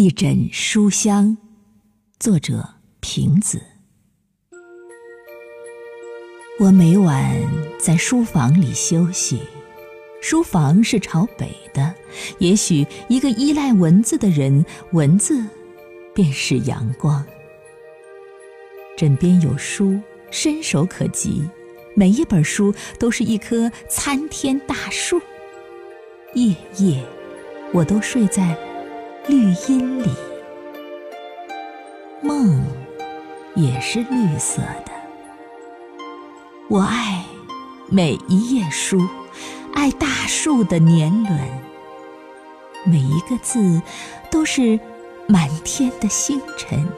一枕书香，作者平子。我每晚在书房里休息，书房是朝北的。也许一个依赖文字的人，文字便是阳光。枕边有书，伸手可及，每一本书都是一棵参天大树。夜夜，我都睡在绿荫里，梦也是绿色的。我爱每一页书，爱大树的年轮，每一个字都是满天的星辰。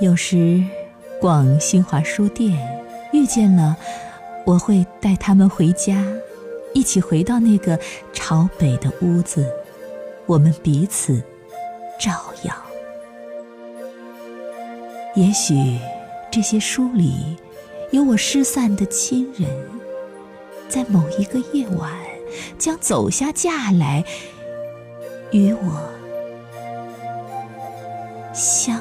有时逛新华书店，遇见了，我会带他们回家。一起回到那个朝北的屋子，我们彼此照耀。也许这些书里有我失散的亲人，在某一个夜晚将走下架来与我相。